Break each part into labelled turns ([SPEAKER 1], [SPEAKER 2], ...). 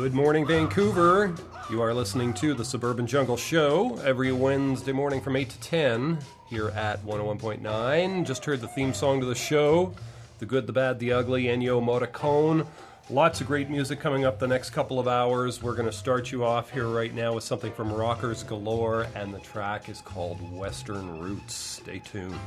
[SPEAKER 1] Good morning, Vancouver. You are listening to the Suburban Jungle Show every Wednesday morning from 8 to 10 here at 101.9. Just heard the theme song to the show The Good, the Bad, the Ugly, Ennio Morricone. Lots of great music coming up the next couple of hours. We're going to start you off here right now with something from Rockers Galore, and the track is called Western Roots. Stay tuned.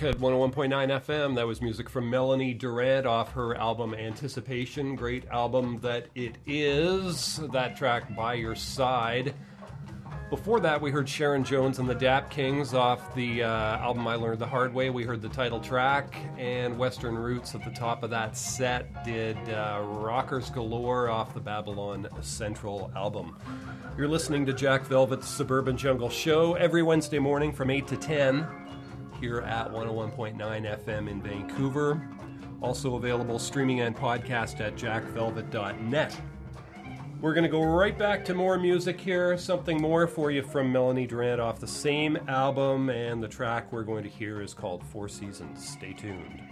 [SPEAKER 1] At 101.9 FM. That was music from Melanie Durrant off her album Anticipation. Great album that it is. That track, By Your Side. Before that, we heard Sharon Jones and the Dap Kings off the uh, album I Learned the Hard Way. We heard the title track, and Western Roots at the top of that set did uh, Rockers Galore off the Babylon Central album. You're listening to Jack Velvet's Suburban Jungle Show every Wednesday morning from 8 to 10 here at 101.9 FM in Vancouver. Also available streaming and podcast at jackvelvet.net. We're going to go right back to more music here. Something more for you from Melanie Durrant off the same album, and the track we're going to hear is called Four Seasons. Stay tuned.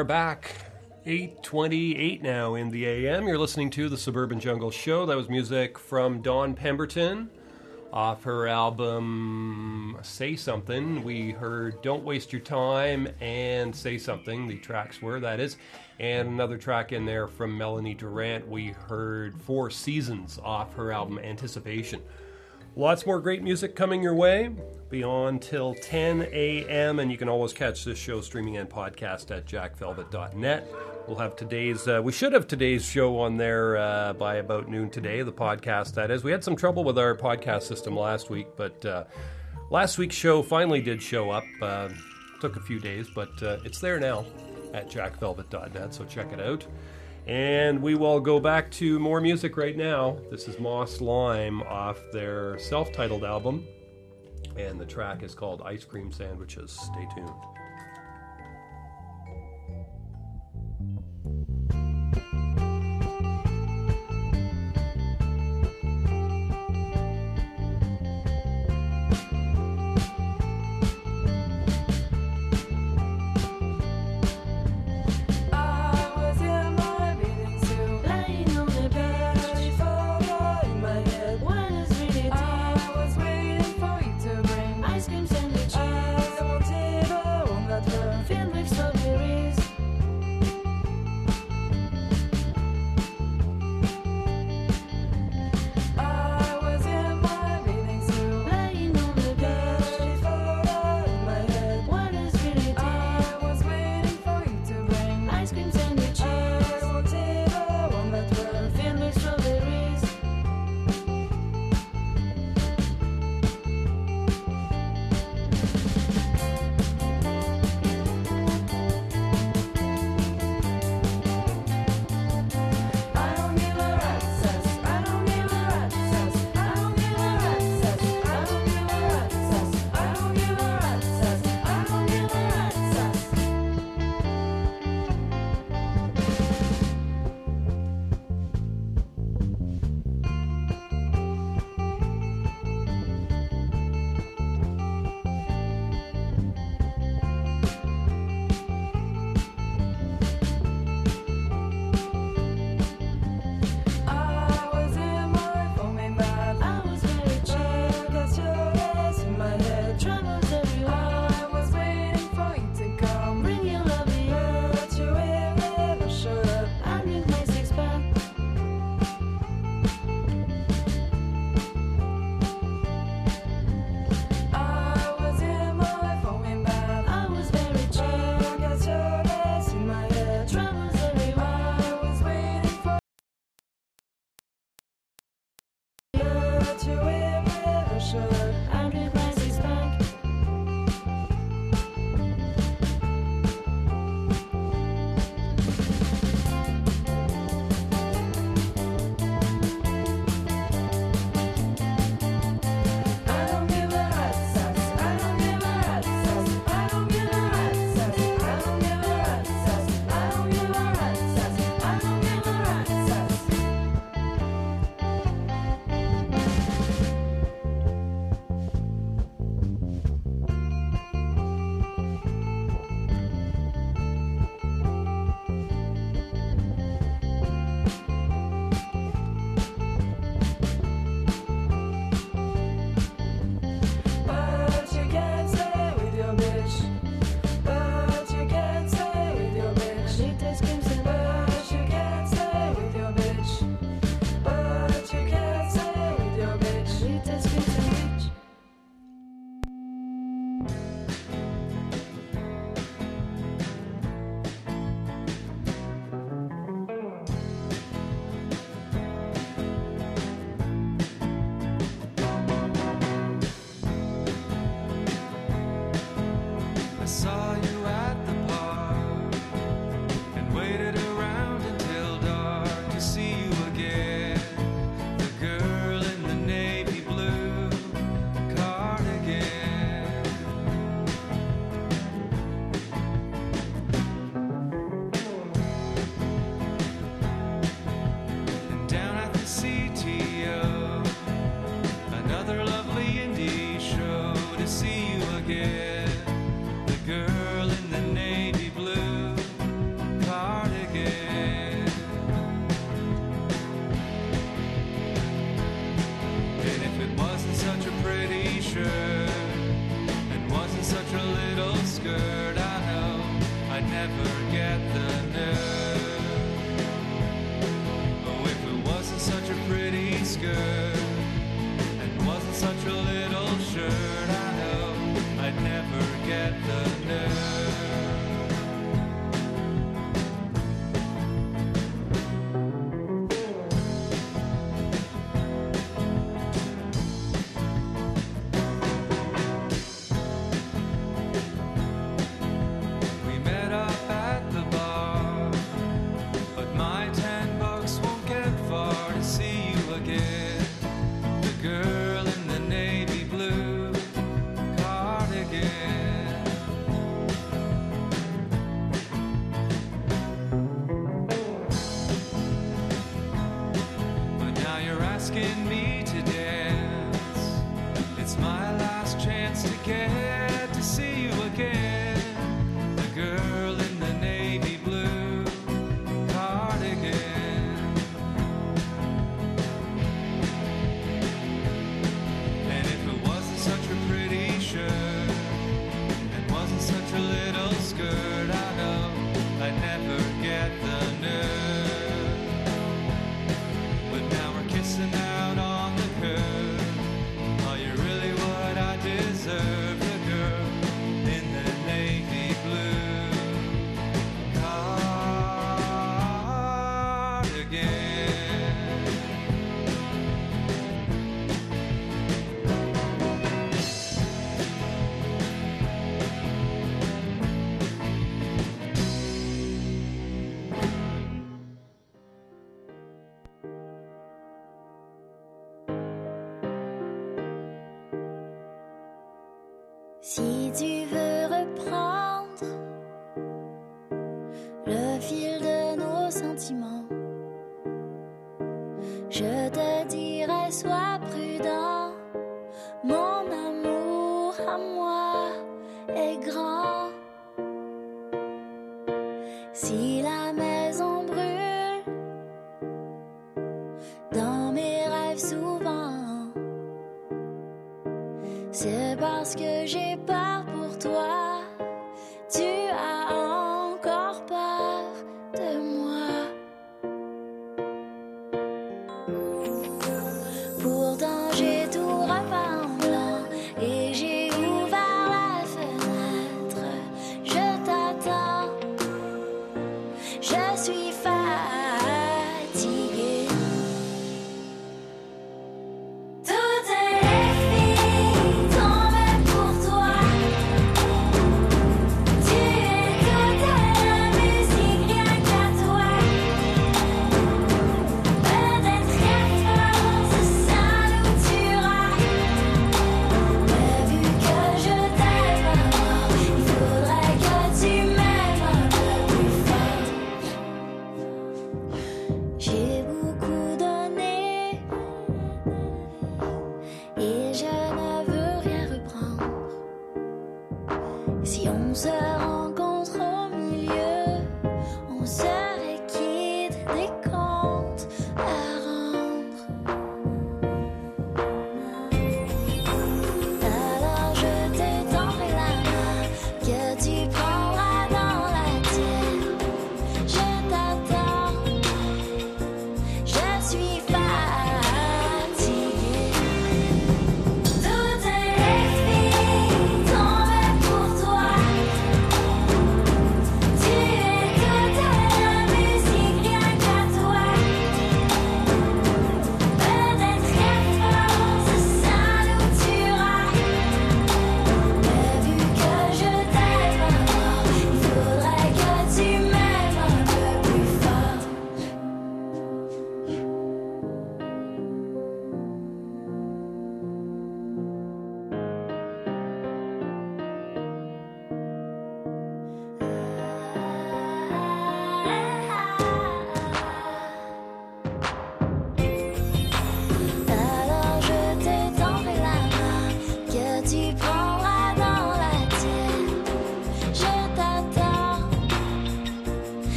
[SPEAKER 1] Are back. 828 now in the AM. You're listening to the Suburban Jungle Show. That was music from Dawn Pemberton off her album Say Something. We heard Don't Waste Your Time and Say Something. The tracks were, that is. And another track in there from Melanie Durrant. We heard Four Seasons off her album Anticipation. Lots more great music coming your way beyond till 10 a.m. And you can always catch this show streaming and podcast at jackvelvet.net. We'll have today's, uh, we should have today's show on there uh, by about noon today, the podcast that is. We had some trouble with our podcast system last week, but uh, last week's show finally did show up. Uh, took a few days, but uh, it's there now at jackvelvet.net, so check it out. And we will go back to more music right now. This is Moss Lime off their self titled album, and the track is called Ice Cream Sandwiches. Stay tuned.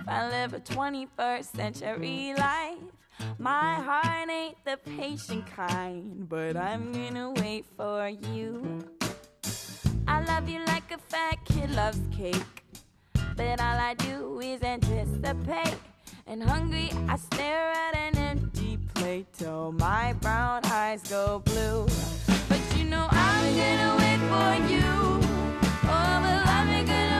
[SPEAKER 2] if I
[SPEAKER 3] live a 21st century life. My heart ain't the patient kind, but I'm gonna wait for you. I love you like a fat kid loves cake, but all I do is anticipate. And hungry, I stare at an empty plate till my brown eyes go blue. But you know I'm gonna wait for you. Oh, but love you're gonna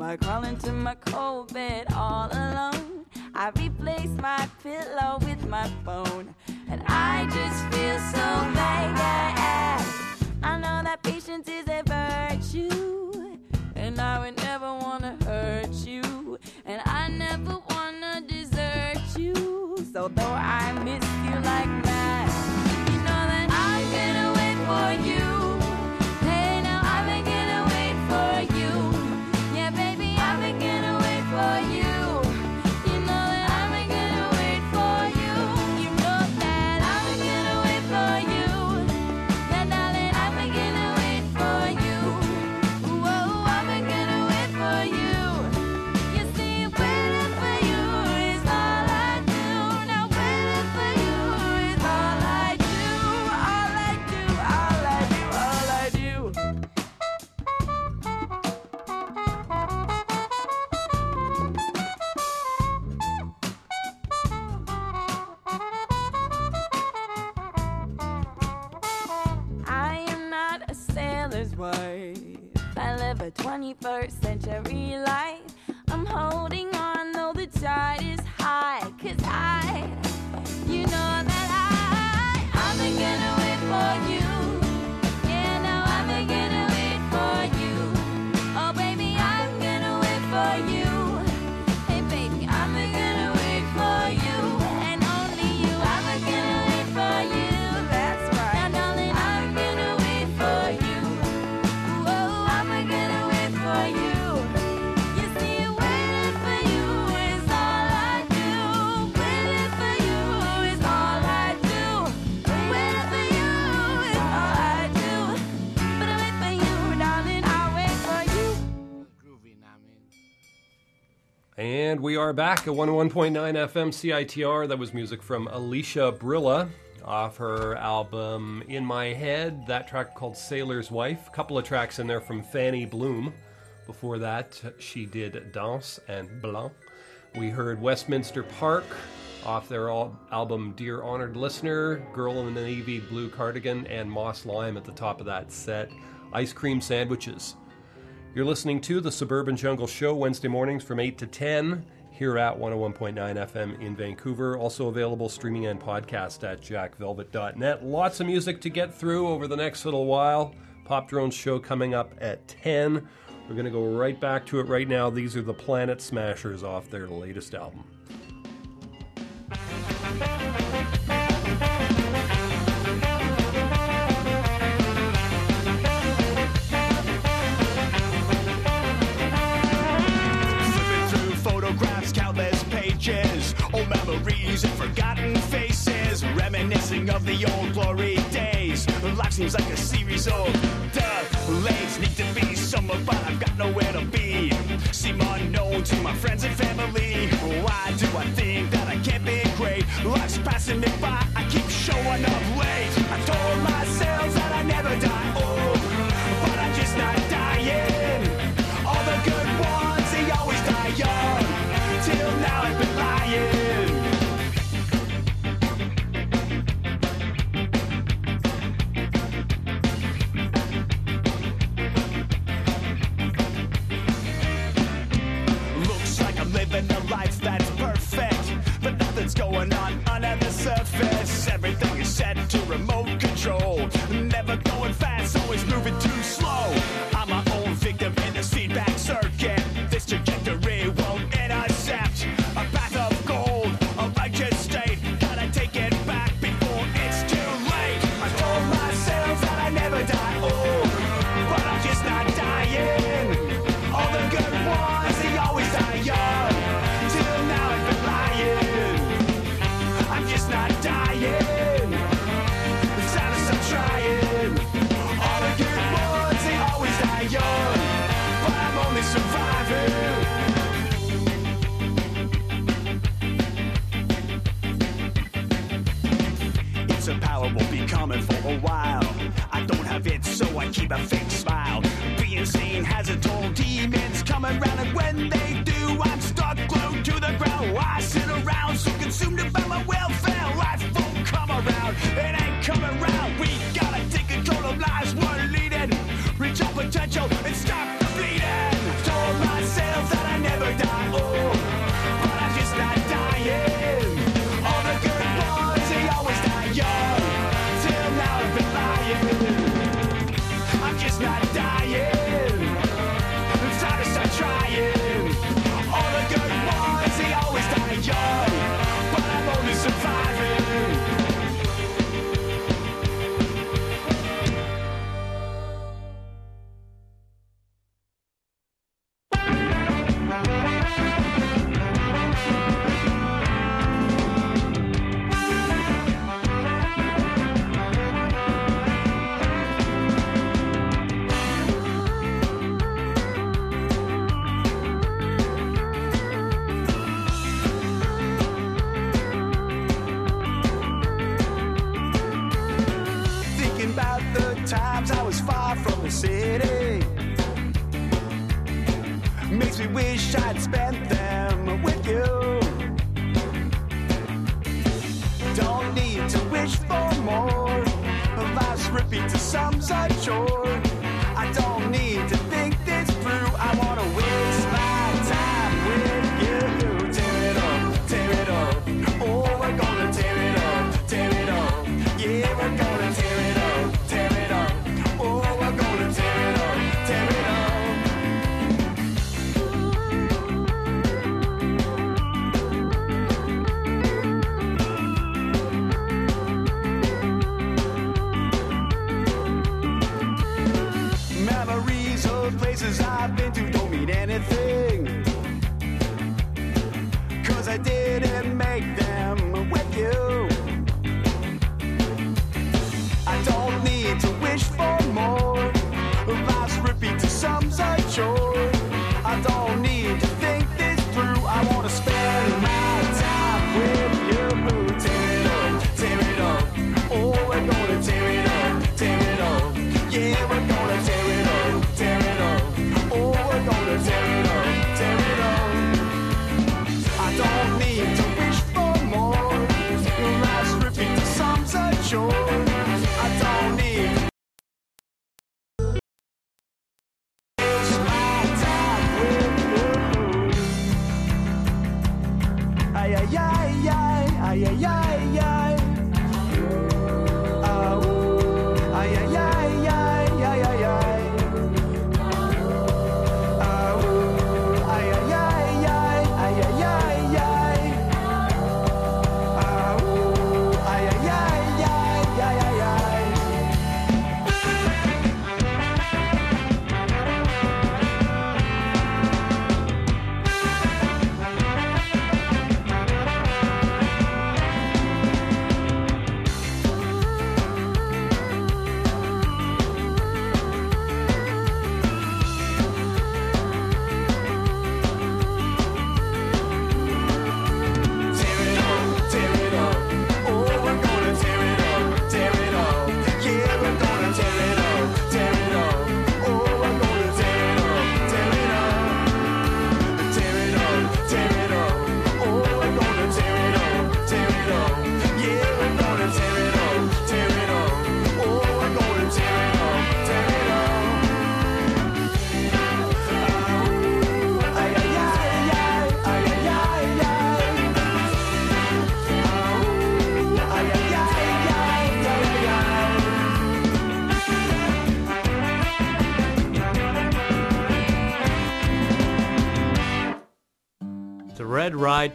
[SPEAKER 3] by crawling to my cold bed all alone. I replace my pillow with my phone, and I just feel so bad. I know that patience is a virtue, and I would never wanna hurt you, and I never wanna desert you. So though I miss you like. Live a 21st century life. I'm holding on though the tide is high. Cause I, And
[SPEAKER 1] we are back at 101.9 FM CITR. That was music from Alicia Brilla off her album In My Head. That track called Sailor's Wife. A couple of tracks in there from Fanny Bloom. Before that, she did Danse and Blanc. We heard Westminster Park off their album Dear Honored Listener, Girl in the Navy Blue Cardigan, and Moss Lime at the top of that set. Ice cream sandwiches. You're listening to the Suburban Jungle Show Wednesday mornings from 8 to 10 here at 101.9 FM in Vancouver. Also available streaming and podcast at jackvelvet.net. Lots of music to get through over the next little while. Pop Drone Show coming up at 10. We're going to go right back to it right now. These are the Planet Smashers off their latest album.
[SPEAKER 4] Reminiscing of the old glory days. Life seems like a series of delays. Need to be somewhere, but I've got nowhere to be. Seem unknown to my friends and family. Why do I think that I can't be great? Life's passing me by, I keep showing up late. I told myself that I never die old, but I'm just not Everything is set to remote control. I keep a fake smile. Being sane has a toll. Demons coming round, and when they do, I'm stuck glued to the ground. Why sit around so consumed about my welfare? Life won't come around. It ain't coming round. We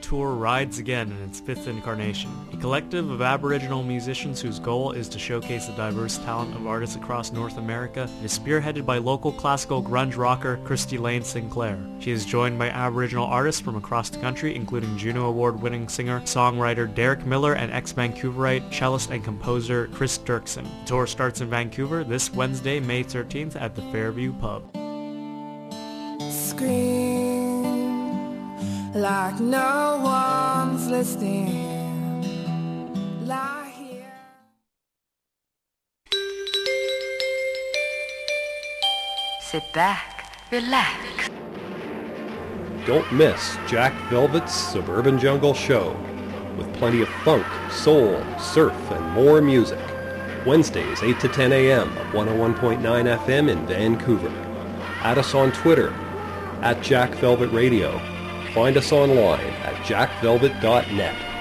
[SPEAKER 5] Tour rides again in its fifth incarnation, a collective of Aboriginal musicians whose goal is to showcase the diverse talent of artists across North America is spearheaded by local classical grunge rocker Kristi Lane Sinclair. She is joined by Aboriginal artists from across the country, including Juno Award-winning singer, songwriter Derek Miller and ex-Vancouverite cellist and composer Cris Derksen. The tour starts in Vancouver this Wednesday, May 13th at the Fairview Pub.
[SPEAKER 6] Scream like no one's listening. Like
[SPEAKER 7] Sit back, relax.
[SPEAKER 8] Don't miss Jack Velvet's Suburban Jungle Show with plenty of funk, soul, surf, and more music. Wednesdays, 8 to 10 a.m. 101.9 FM in Vancouver. Add us on Twitter at Jack Velvet Radio find us online at jackvelvet.net.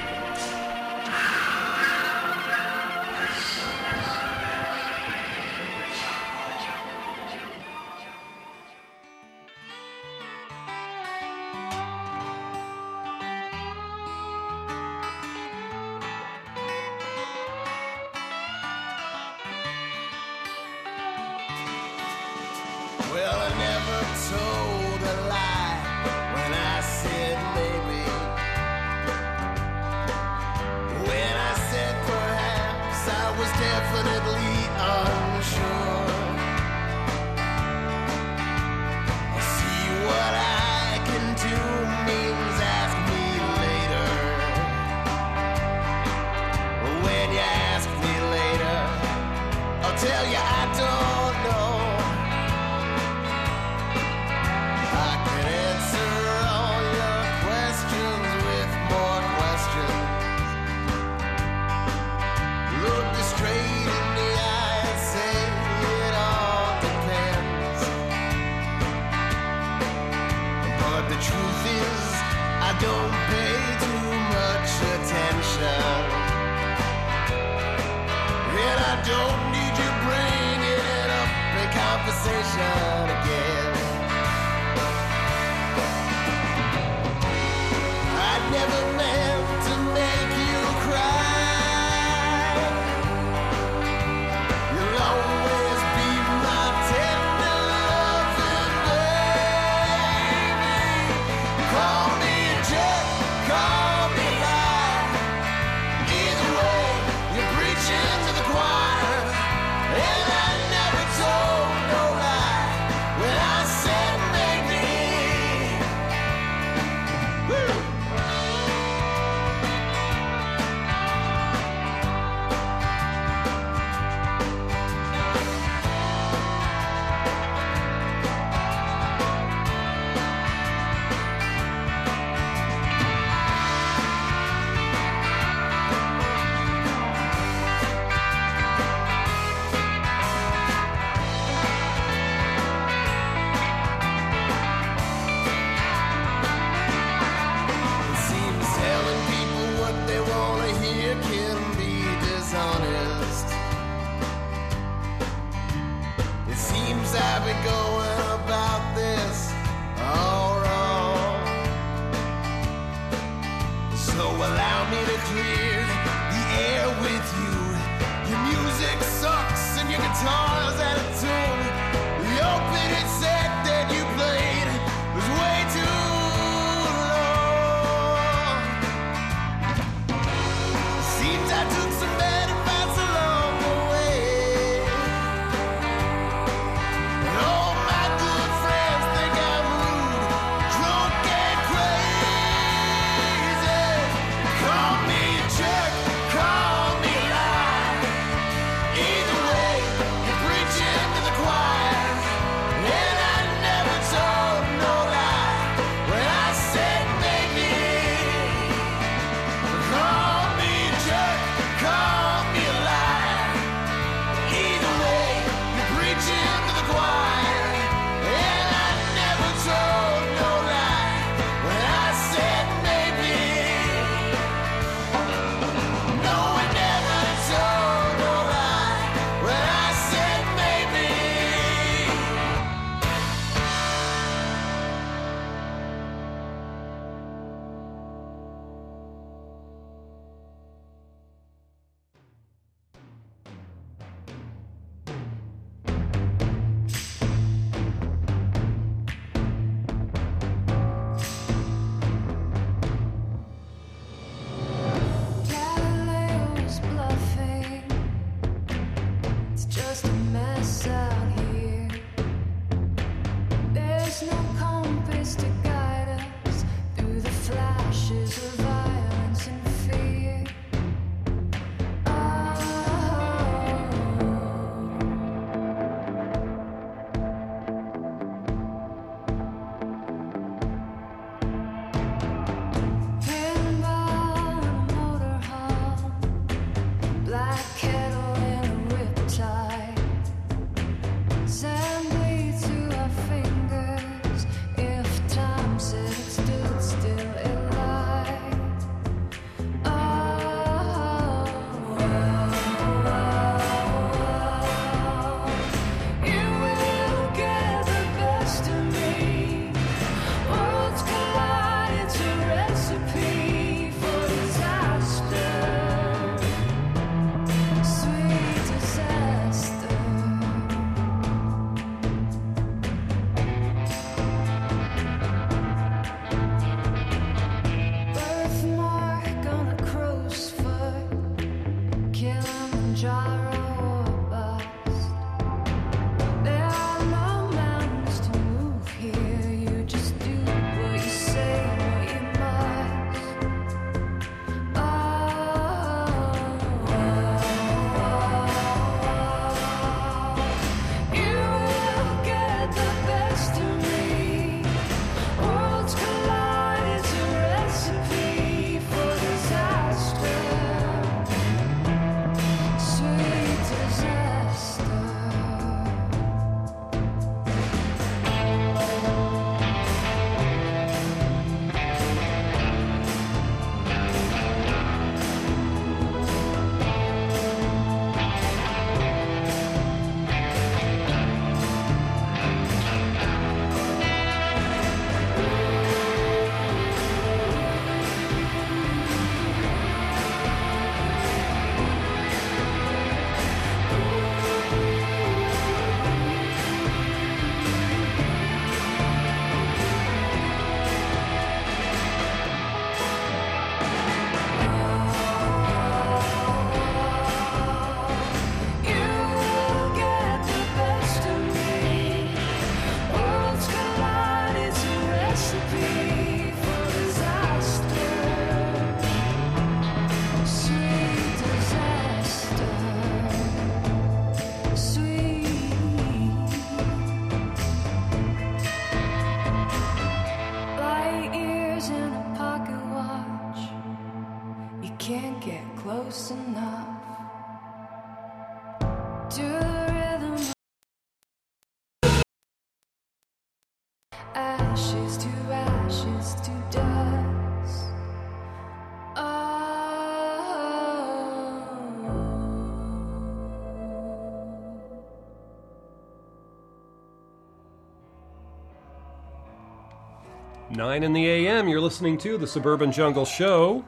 [SPEAKER 6] 9 in the
[SPEAKER 1] AM. You're listening to the Suburban Jungle Show,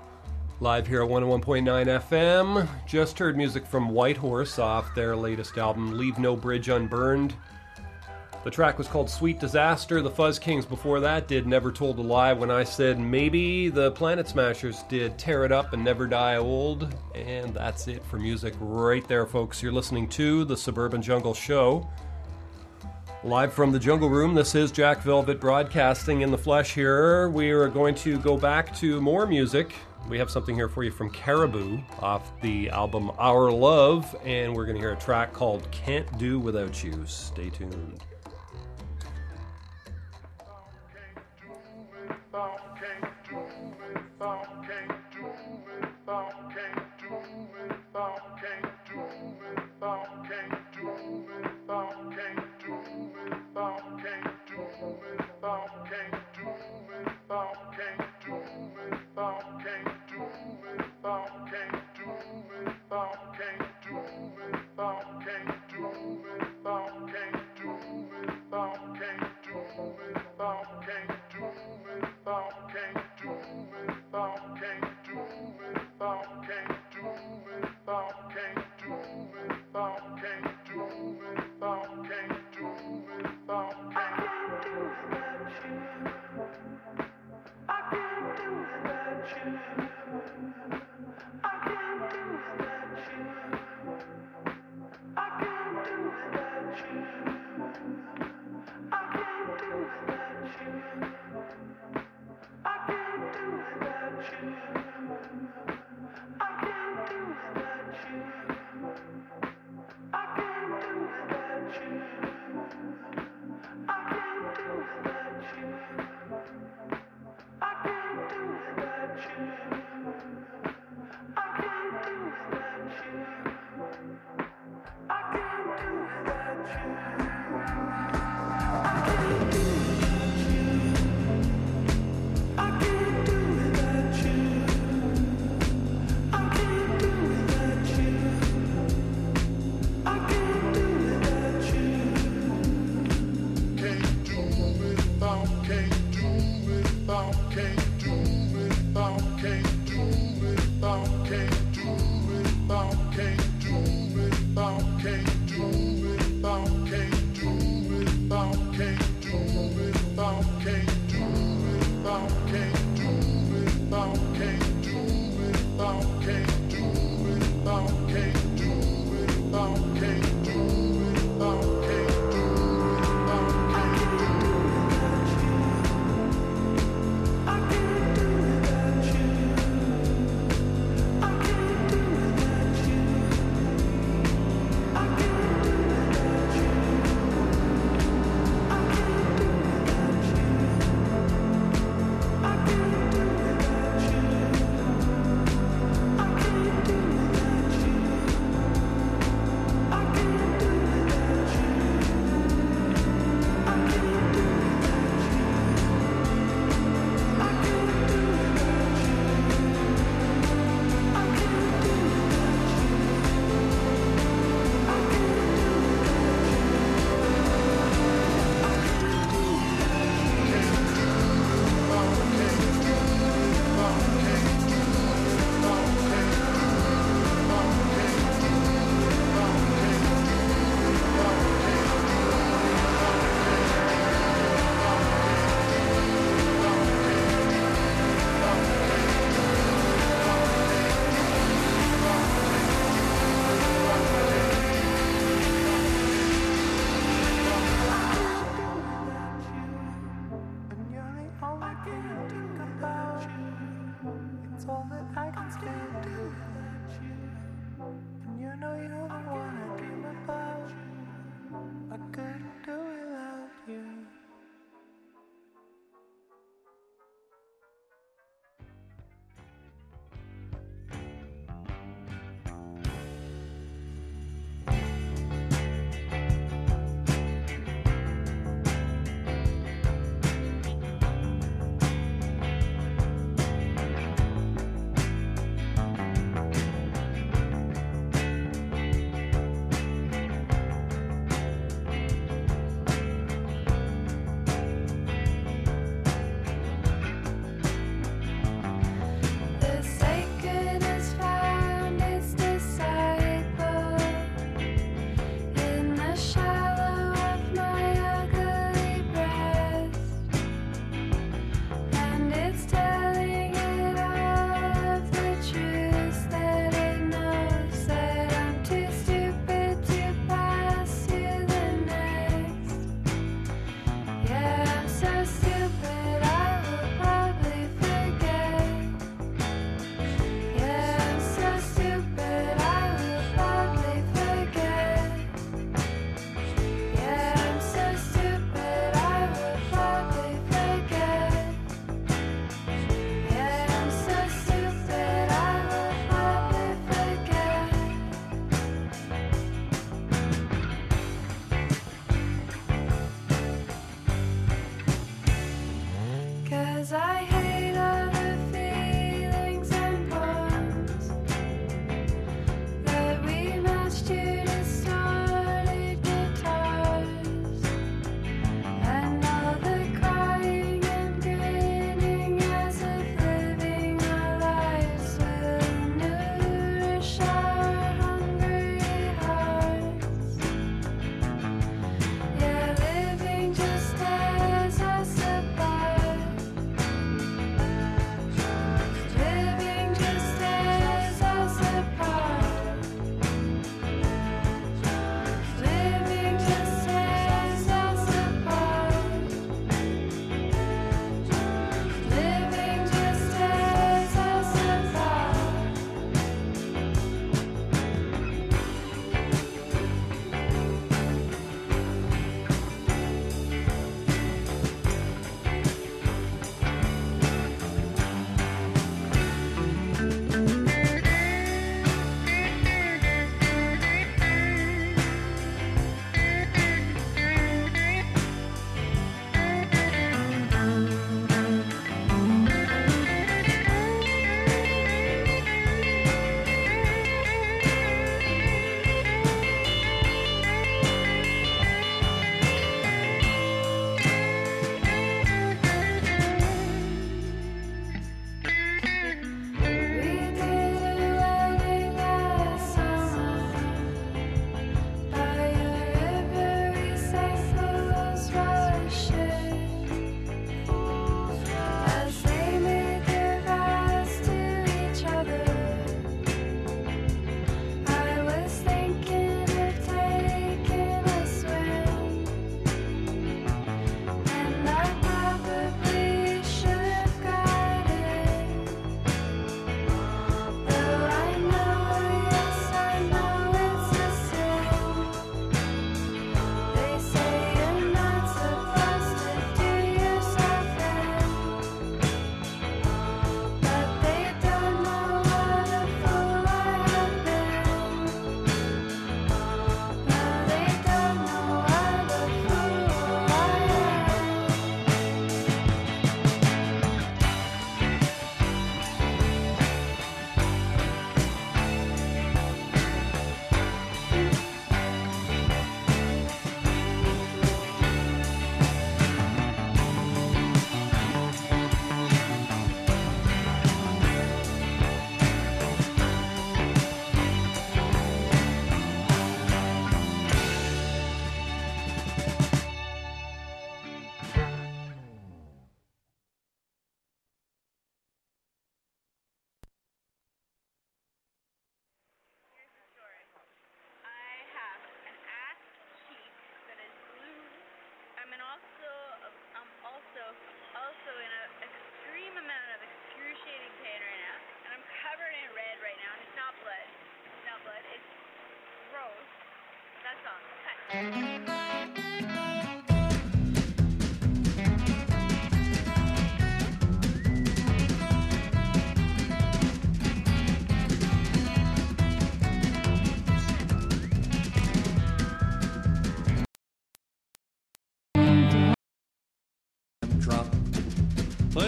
[SPEAKER 1] live here at 101.9 FM. Just heard music from Whitehorse off their latest album, Leave No Bridge Unburned. The track was called Sweet Disaster. The Fuzz Kings before that did Never Told a Lie when I said maybe the Planet Smashers did Tear It Up and Never Die Old. And that's it for music right there, folks. You're listening to the Suburban Jungle Show. Live from the Jungle Room, this is Jack Velvet broadcasting in the flesh here. We are going to go back to more music. We have something here for you from Caribou off the album Our Love, and we're going to hear a track called Can't Do Without You. Stay tuned.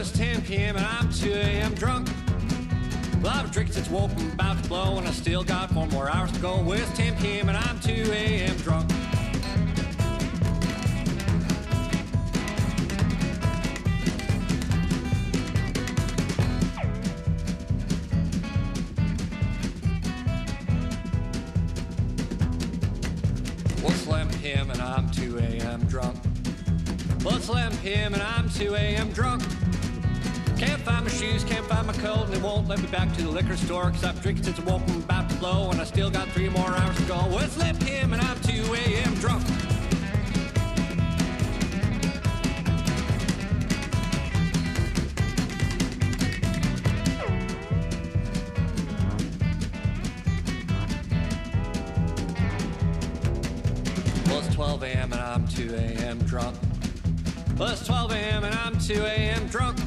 [SPEAKER 2] It's 10 p.m. and I'm 2 a.m. drunk. Well, I've drinking since woke, I'm about to blow, and I still got four more hours to go. It's 10 p.m. and I'm 2 a.m. drunk. p.m. and I'm 2 a.m. drunk. Can't find my shoes, can't find my coat, and they won't let me back to the liquor store. Cause I've drinking since I woke, I'm about to blow, and I still got three more hours to go. Well, it's 11 p.m. and I'm 2 a.m. drunk. Well, it's 12 a.m. and I'm 2 a.m. drunk. Well, it's 12 a.m. and I'm 2 a.m. drunk.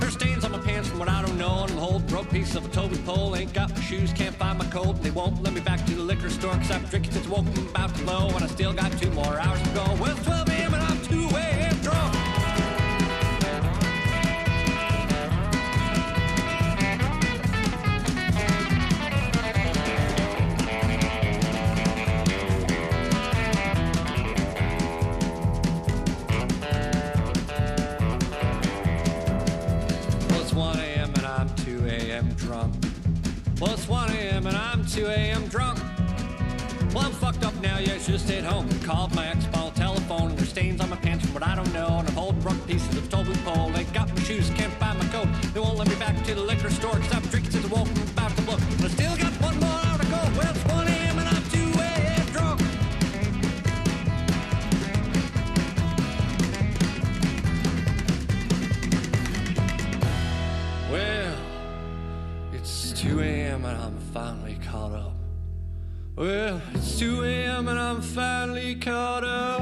[SPEAKER 2] There's stains on my pants from what I don't know, and I'm holding broke piece of a Toby pole. Ain't got my shoes, can't find my coat, and they won't let me back to the liquor store because I've drinking since woke, I'm about to blow, and I still got two more hours to go. Well, it's 12 a.m. Well, it's 1 a.m. and I'm 2 a.m. drunk. Well, I'm fucked up now, yeah, I should have stayed home. Called my ex on telephone, there's stains on my pants from what I don't know. And I'm holding broken pieces of Toby pole. They got my shoes, can't Well, it's 2 a.m. and I'm finally caught up.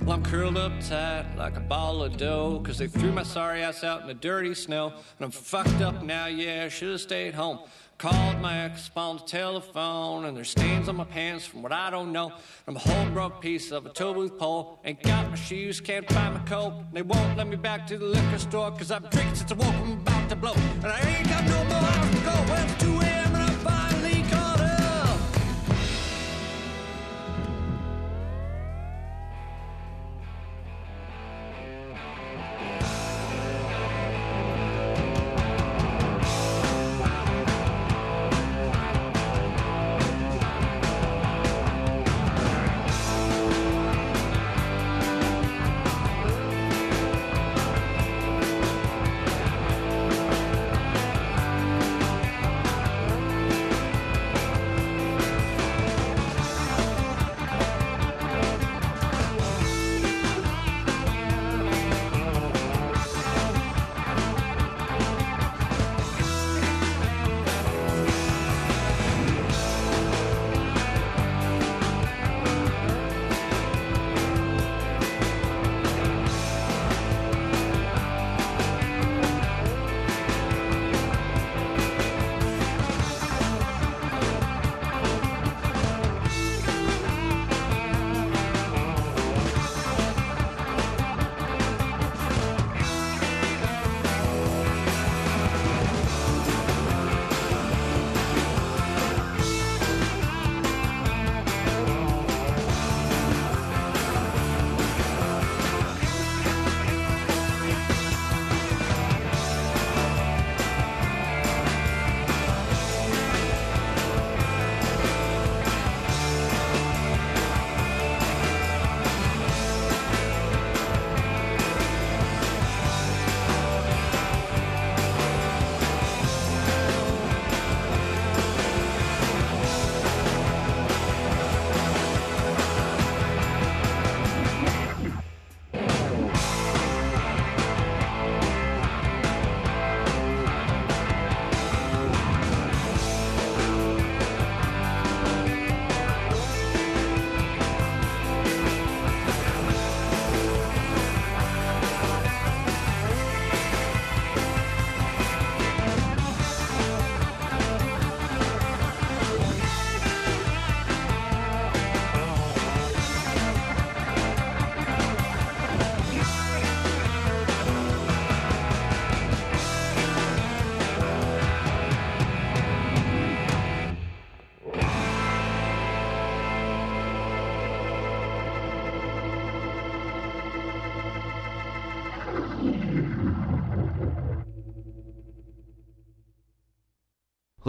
[SPEAKER 2] Well, I'm curled up tight like a ball of dough, cause they threw my sorry ass out in the dirty snow. And I'm fucked up now, yeah, should've stayed home. Called my ex on the telephone, and there's stains on my pants from what I don't know. I'm a whole broke piece of a tow booth pole. Ain't got my shoes, can't find my coat. And They won't let me back to the liquor store, cause I've drinking since I woke, I'm about to blow. And I ain't got no more hours to go. Well, it's 2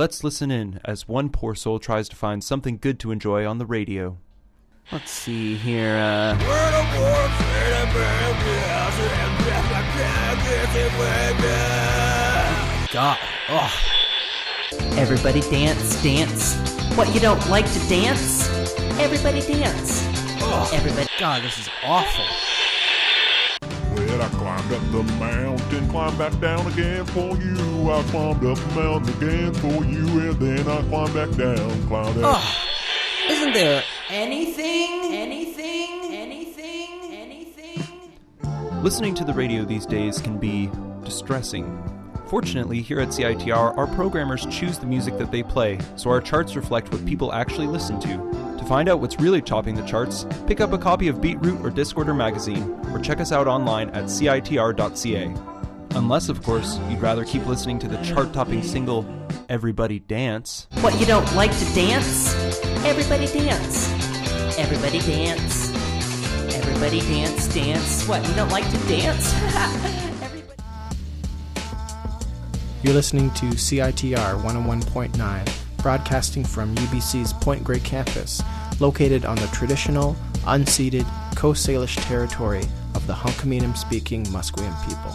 [SPEAKER 9] Let's listen in as one poor soul tries to find something good to enjoy on the radio. Let's see here. Uh,
[SPEAKER 10] God. Oh. Everybody dance, dance. What, you don't like to dance? Everybody dance. Everybody.
[SPEAKER 11] God, this is awful.
[SPEAKER 12] Well, I climbed up the mountain, climbed back down again for you. I climbed up the mountain again for you, and then I climbed back down, climbed down.
[SPEAKER 10] Ugh. Ah, isn't there anything, anything, anything, anything?
[SPEAKER 9] Listening to the radio these days can be distressing. Fortunately, here at CITR, our programmers choose the music that they play, so our charts reflect what people actually listen to. To find out what's really topping the charts, pick up a copy of BeatRoute or Discorder magazine, or check us out online at citr.ca. Unless, of course, you'd rather keep listening to the chart topping single Everybody Dance.
[SPEAKER 10] What, you don't like to dance? Everybody dance. Everybody dance. Everybody dance, dance. What, you don't like to dance?
[SPEAKER 13] You're listening to CITR 101.9, broadcasting from UBC's Point Grey campus, located on the traditional, unceded Coast Salish territory of the Hunkaminam speaking Musqueam people.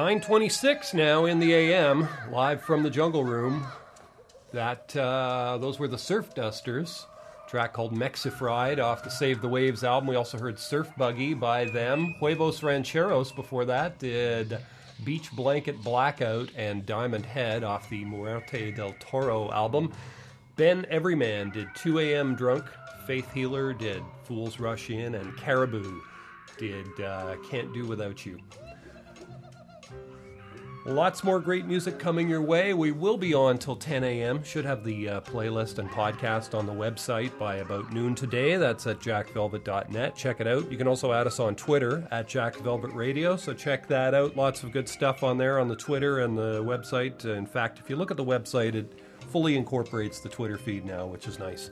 [SPEAKER 1] 926 now in the AM, live from the Jungle Room. That uh, those were the Surf Dusters, track called Mexifried off the Save the Waves album. We also heard Surf Buggy by them. Huevos Rancheros before that did Beach Blanket Blackout and Diamond Head off the Muerte del Toro album. Ben Everyman did 2 AM Drunk. Faith Healer did Fools Rush In, and Caribou did uh, Can't Do Without You. Lots more great music coming your way. We will be on till 10 a.m. Should have the uh, playlist and podcast on the website by about noon today. That's at jackvelvet.net. Check it out. You can also add us on Twitter at jackvelvetradio. So check that out. Lots of good stuff on there on the Twitter and the website. In fact, if you look at the website, it fully incorporates the Twitter feed now, which is nice.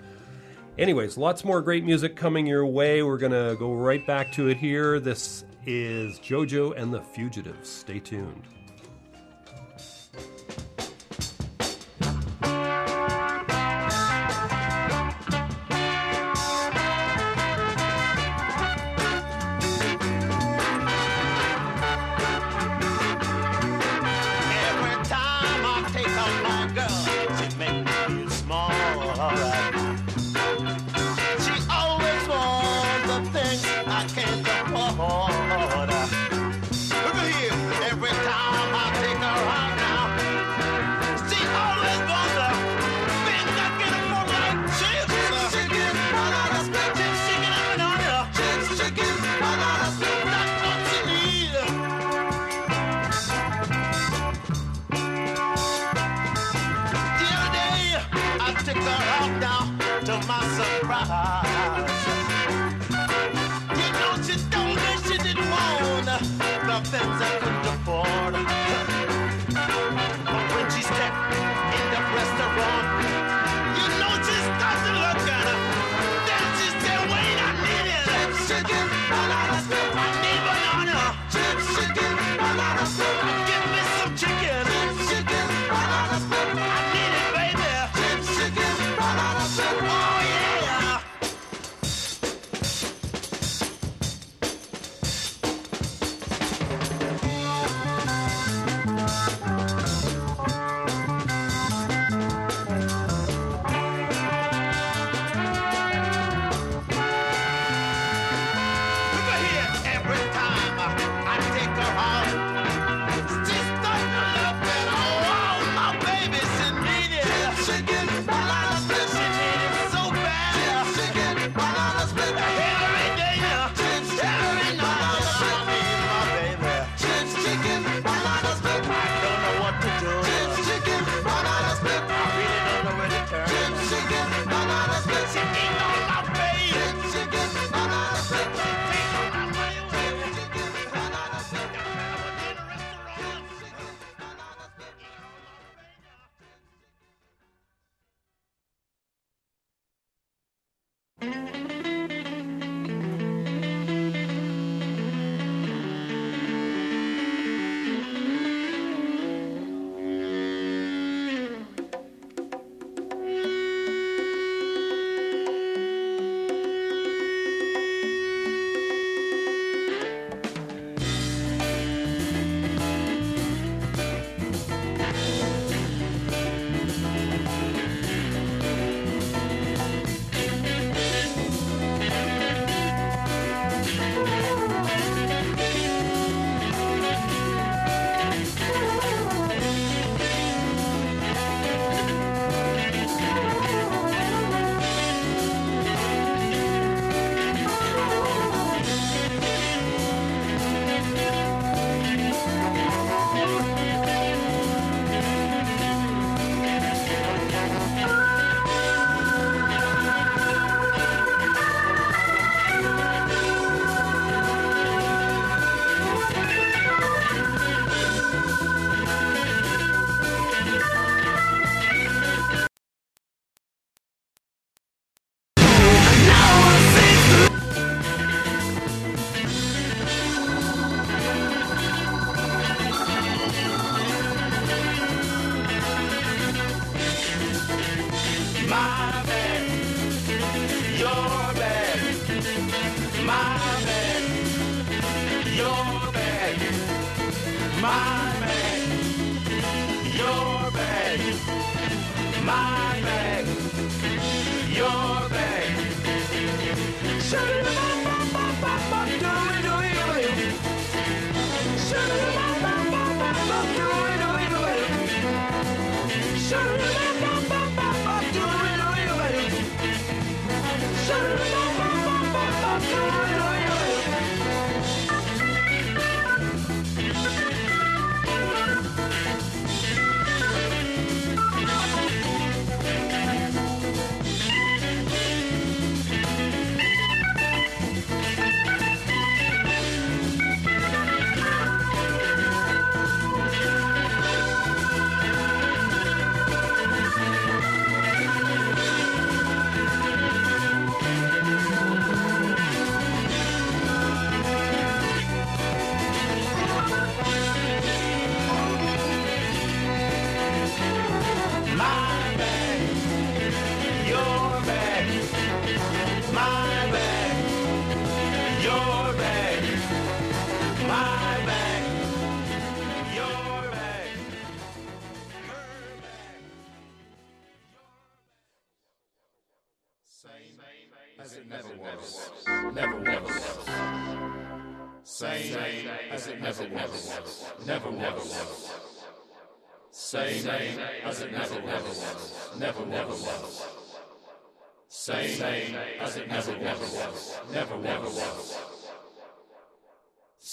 [SPEAKER 1] Anyways, lots more great music coming your way. We're going to go right back to it here. This is JoJo and the Fugitives. Stay tuned.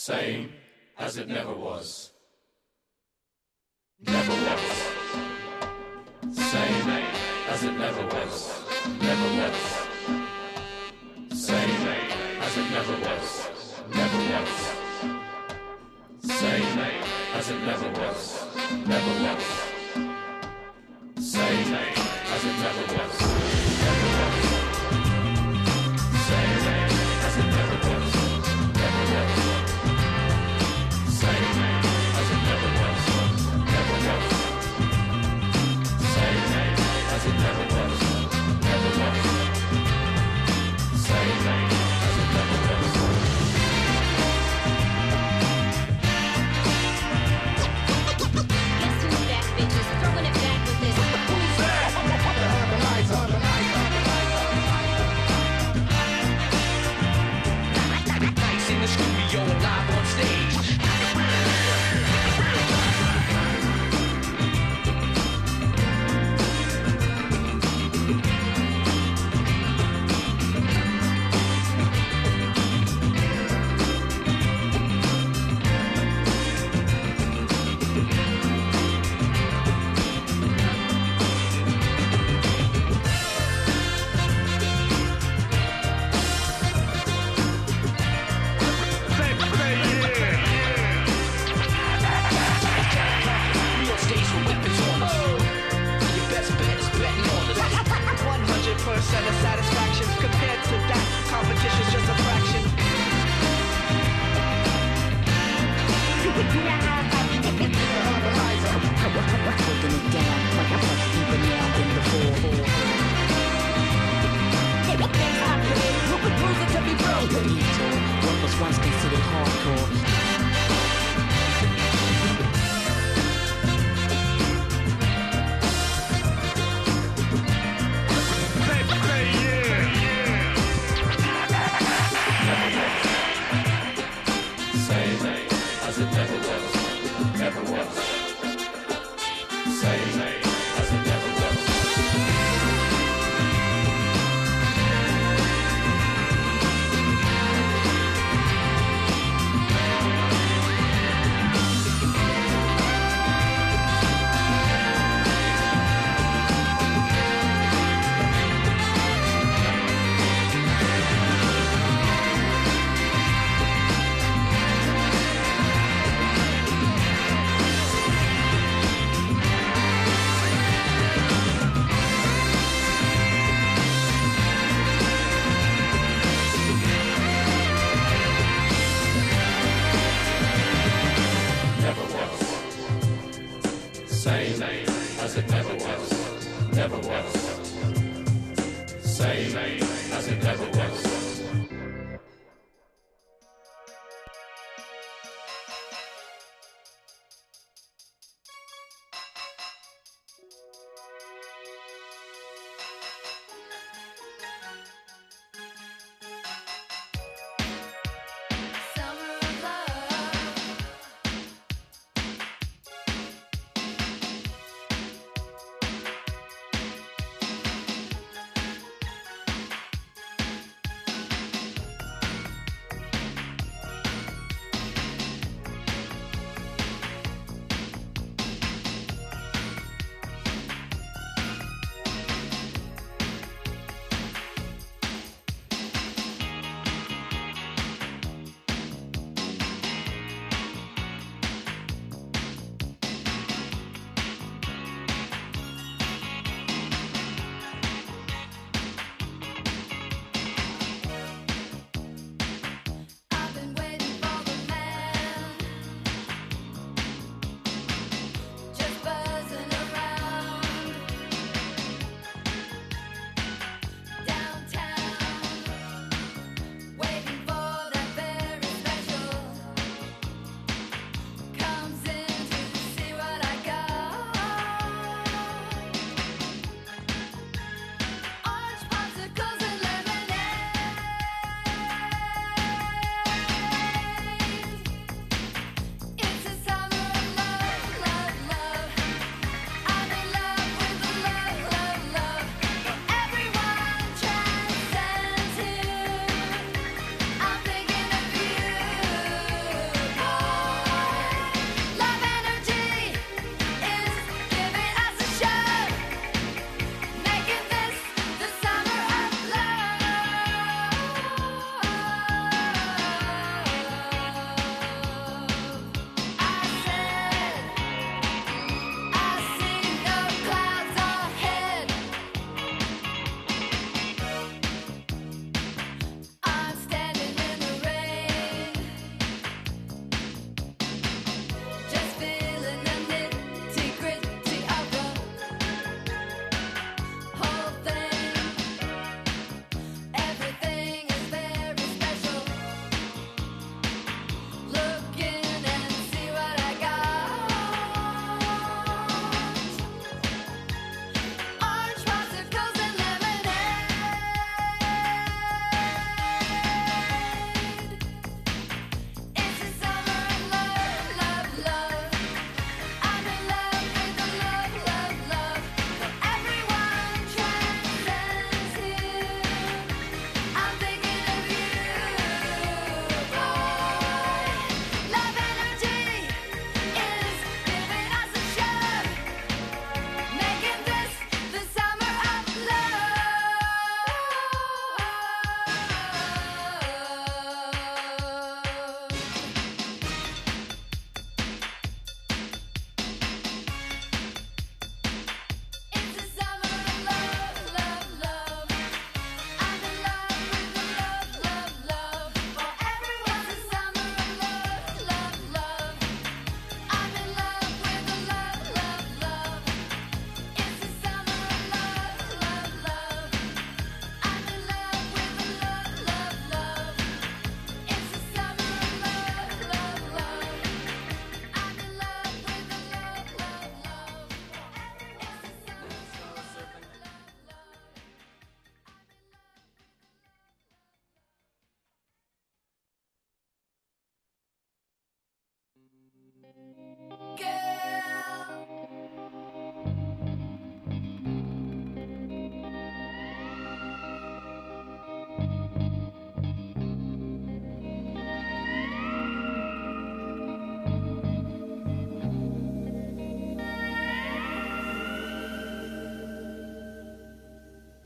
[SPEAKER 6] same as it never was. Never was. Same as it never was. Never was. Same as it never was. Never was. Same as it never was. Never was. Same as it never was.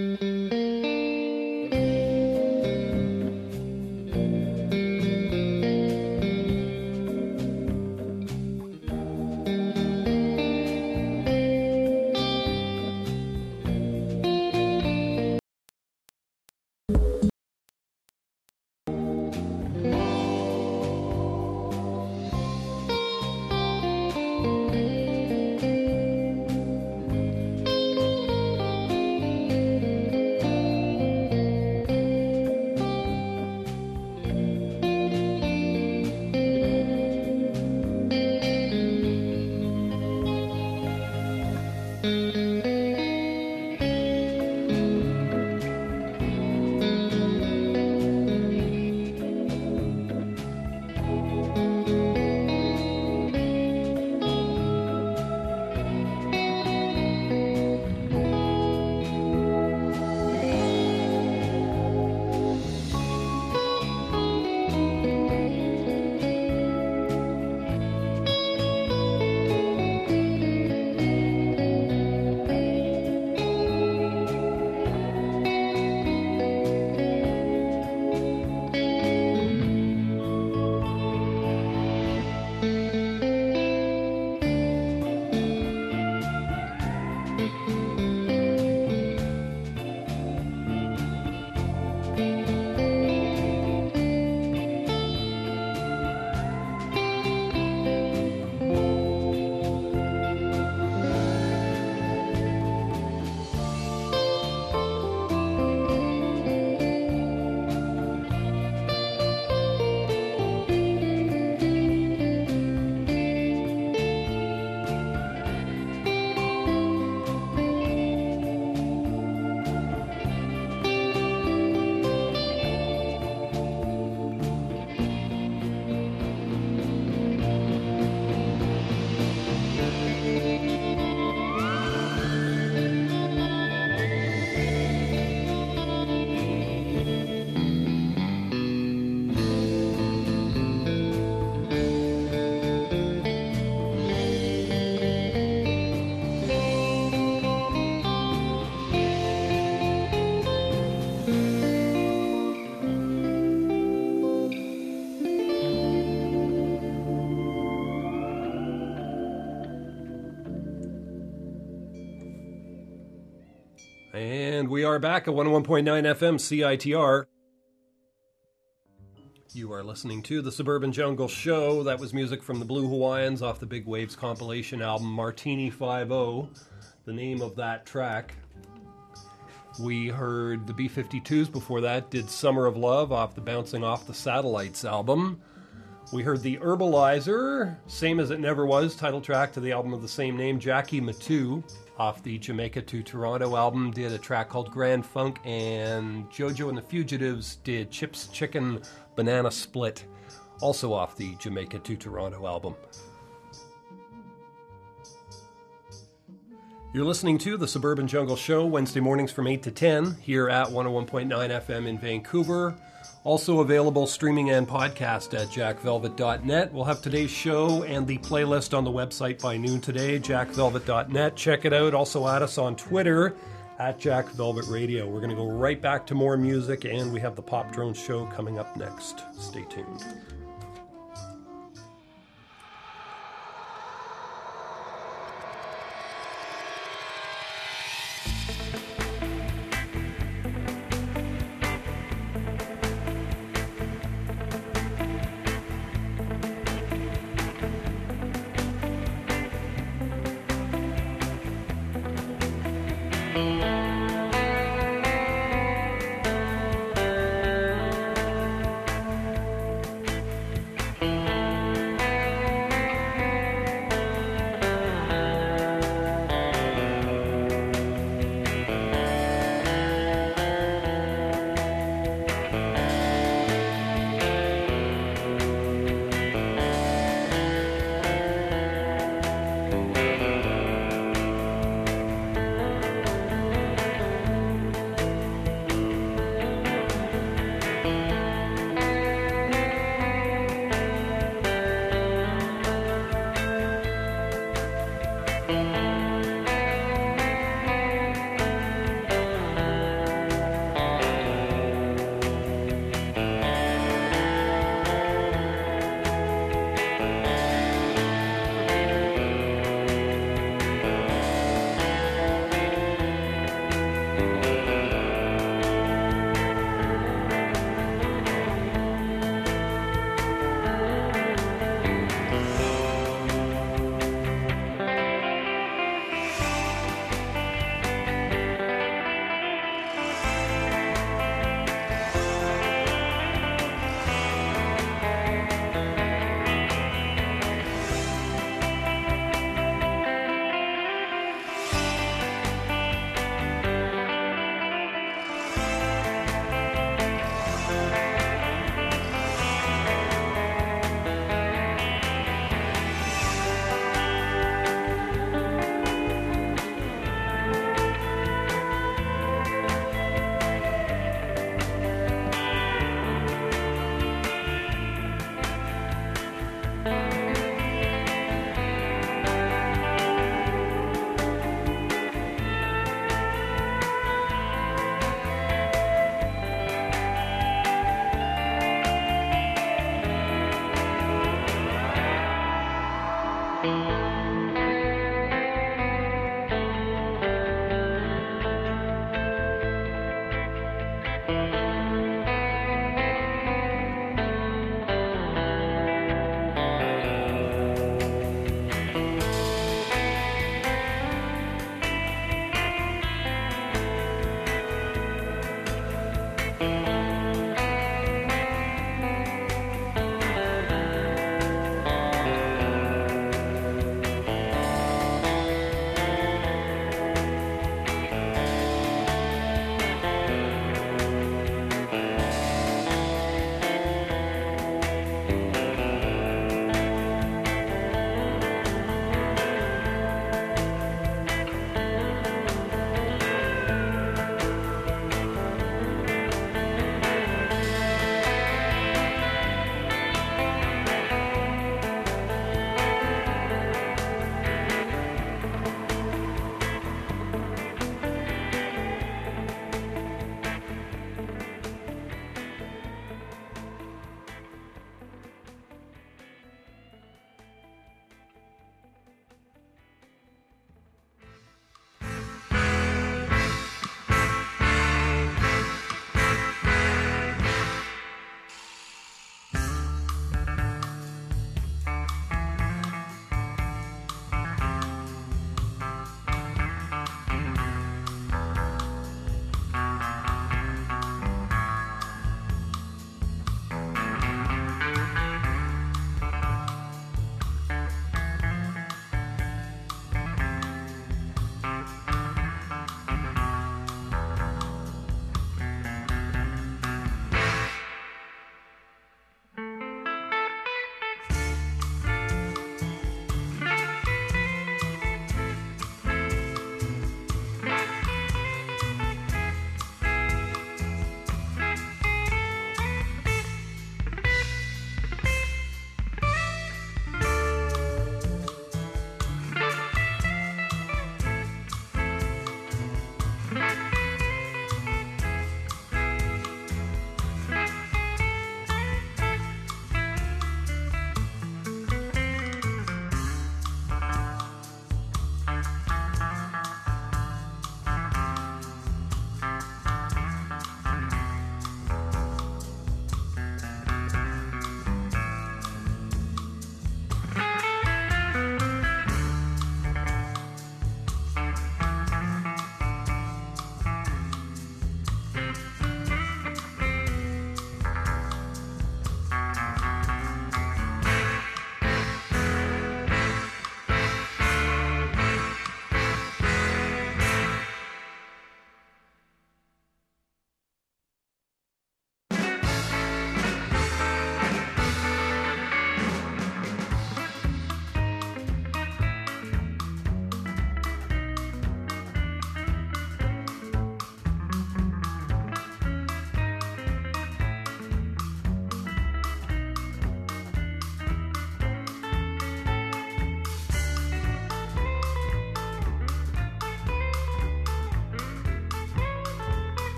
[SPEAKER 4] And
[SPEAKER 1] are back at 101.9 FM CITR. You are listening to the Suburban Jungle Show. That was music from the Blue Hawaiians off the Big Waves compilation album Martini 5 the name of that track. We heard the B 52s before that, did Summer of Love off the Bouncing Off the Satellites album. We heard the Herbaliser, Same as It Never Was, title track to the album of the same name. Jackie Mittoo off the Jamaica to Toronto album did a track called Grand Funk, and JoJo and the Fugitives did Chips Chicken Banana Split, also off the Jamaica to Toronto album. You're listening to the Suburban Jungle Show Wednesday mornings from 8 to 10 here at 101.9 FM in Vancouver. Also available streaming and podcast at jackvelvet.net. We'll have today's show and the playlist on the website by noon today, jackvelvet.net. Check it out. Also add us on Twitter at Jack Velvet Radio. We're going to go right back to more music, and we have the Pop Drone Show coming up next. Stay tuned.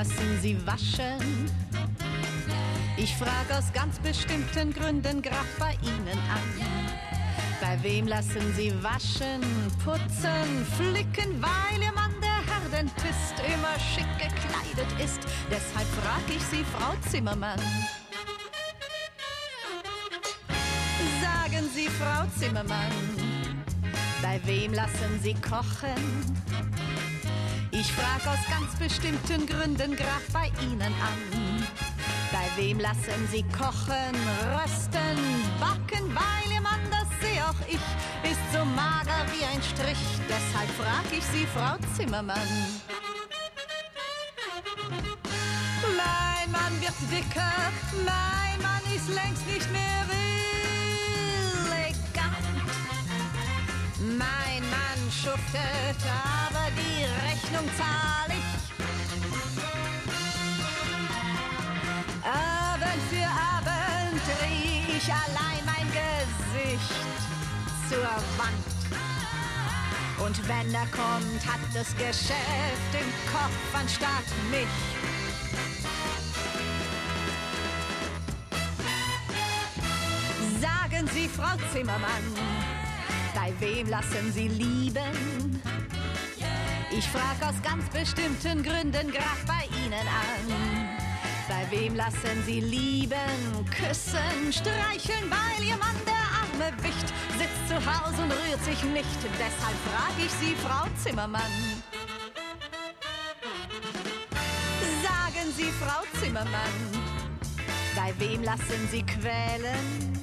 [SPEAKER 14] Lassen Sie waschen? Ich frage aus ganz bestimmten Gründen grad bei Ihnen an. Bei wem lassen Sie waschen, putzen, flicken, weil Ihr Mann der Herdentist immer schick gekleidet ist? Deshalb frag ich Sie, Frau Zimmermann. Sagen Sie, Frau Zimmermann, bei wem lassen Sie kochen? Ich frag aus ganz bestimmten Gründen grad bei Ihnen an. Bei wem lassen Sie kochen, rösten, backen, weil Ihr Mann, das seh auch ich, ist so mager wie ein Strich. Deshalb frag ich Sie, Frau Zimmermann. Mein Mann wird dicker, mein Mann ist längst nicht mehr elegant. Mein Mann schuftet, aber die Rechnung zahl ich. Abend für Abend dreh ich allein mein Gesicht zur Wand. Und wenn er kommt, hat das Geschäft im Kopf anstatt mich. Sagen Sie, Frau Zimmermann, bei wem lassen Sie lieben? Ich frag aus ganz bestimmten Gründen grad bei Ihnen an. Bei wem lassen Sie lieben, küssen, streicheln, weil Ihr Mann der arme Wicht sitzt zu Hause und rührt sich nicht. Deshalb frag ich Sie, Frau Zimmermann. Sagen Sie, Frau Zimmermann, bei wem lassen Sie quälen?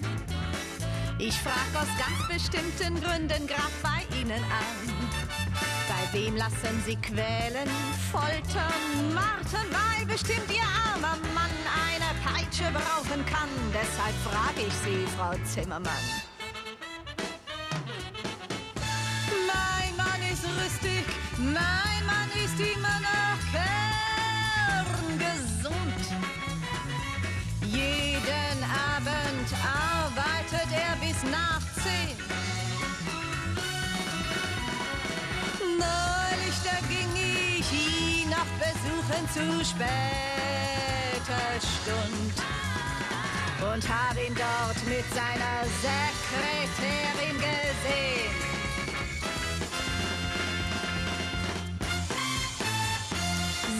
[SPEAKER 14] Ich frag aus ganz bestimmten Gründen grad bei Ihnen an. Bei wem lassen Sie quälen, foltern, martern, weil bestimmt Ihr armer Mann eine Peitsche brauchen kann. Deshalb frag ich Sie, Frau Zimmermann. Mein Mann ist rüstig, mein Mann ist immer noch kerngesund. Jeden Abend arbeitet nach zehn. Neulich, da ging ich ihn noch besuchen zu später Stund und hab ihn dort mit seiner Sekretärin gesehen.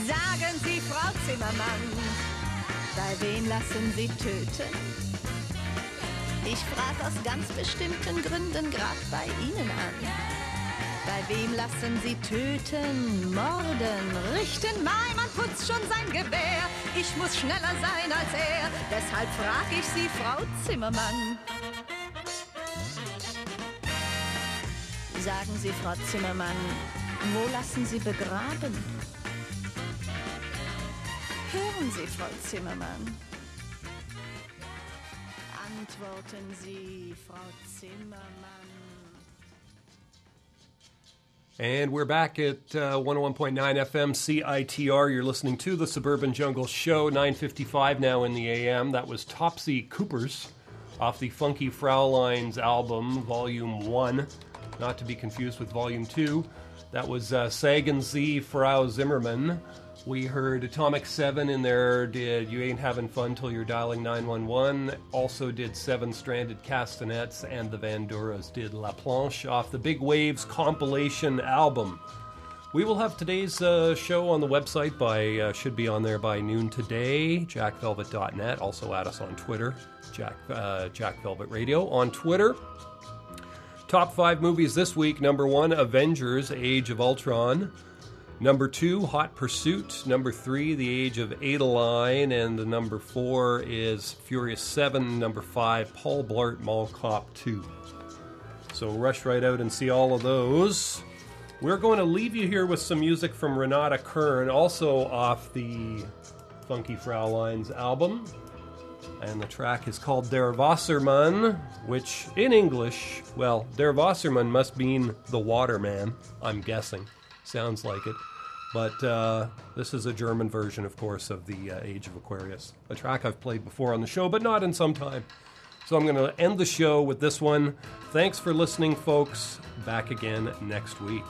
[SPEAKER 14] Sagen Sie, Frau Zimmermann, bei wem lassen Sie töten? Ich frag aus ganz bestimmten Gründen grad bei Ihnen an. Bei wem lassen Sie töten, morden, richten? Mein Mann putzt schon sein Gewehr. Ich muss schneller sein als er. Deshalb frag ich Sie, Frau Zimmermann. Sagen Sie, Frau Zimmermann, wo lassen Sie begraben? Hören Sie, Frau Zimmermann. Antworten Sie, Frau Zimmermann.
[SPEAKER 1] And we're back at uh, 101.9 FM CITR. You're listening to the Suburban Jungle Show, 9:55 now in the AM. That was Topsy Küppers off the Funky Fraulein's album, Volume One, not to be confused with Volume Two. That was uh, Sagen Sie Frau Zimmermann. We heard Atomic Seven in there. Did You Ain't Having Fun Till You're Dialing 911. Also did Seven Stranded Castanets, and the Vanduras did La Planche off the Big Waves compilation album. We will have today's uh, show on the website by uh, should be on there by noon today. JackVelvet.net. Also add us on Twitter, Jack uh, Jack Velvet Radio on Twitter. Top five movies this week. Number one, Avengers: Age of Ultron. Number two, Hot Pursuit. Number three, The Age of Adaline. And the number four is Furious 7. Number five, Paul Blart Mall Cop 2. So rush right out and see all of those. We're going to leave you here with some music from Renate Kern, also off the Funky Fraulein's album. And the track is called Der Wassermann, which in English, well, Der Wassermann must mean the waterman, I'm guessing. Sounds like it. But uh, this is a German version, of course, of the uh, Age of Aquarius. A track I've played before on the show, but not in some time. So I'm going to end the show with this one. Thanks for listening, folks. Back again next week.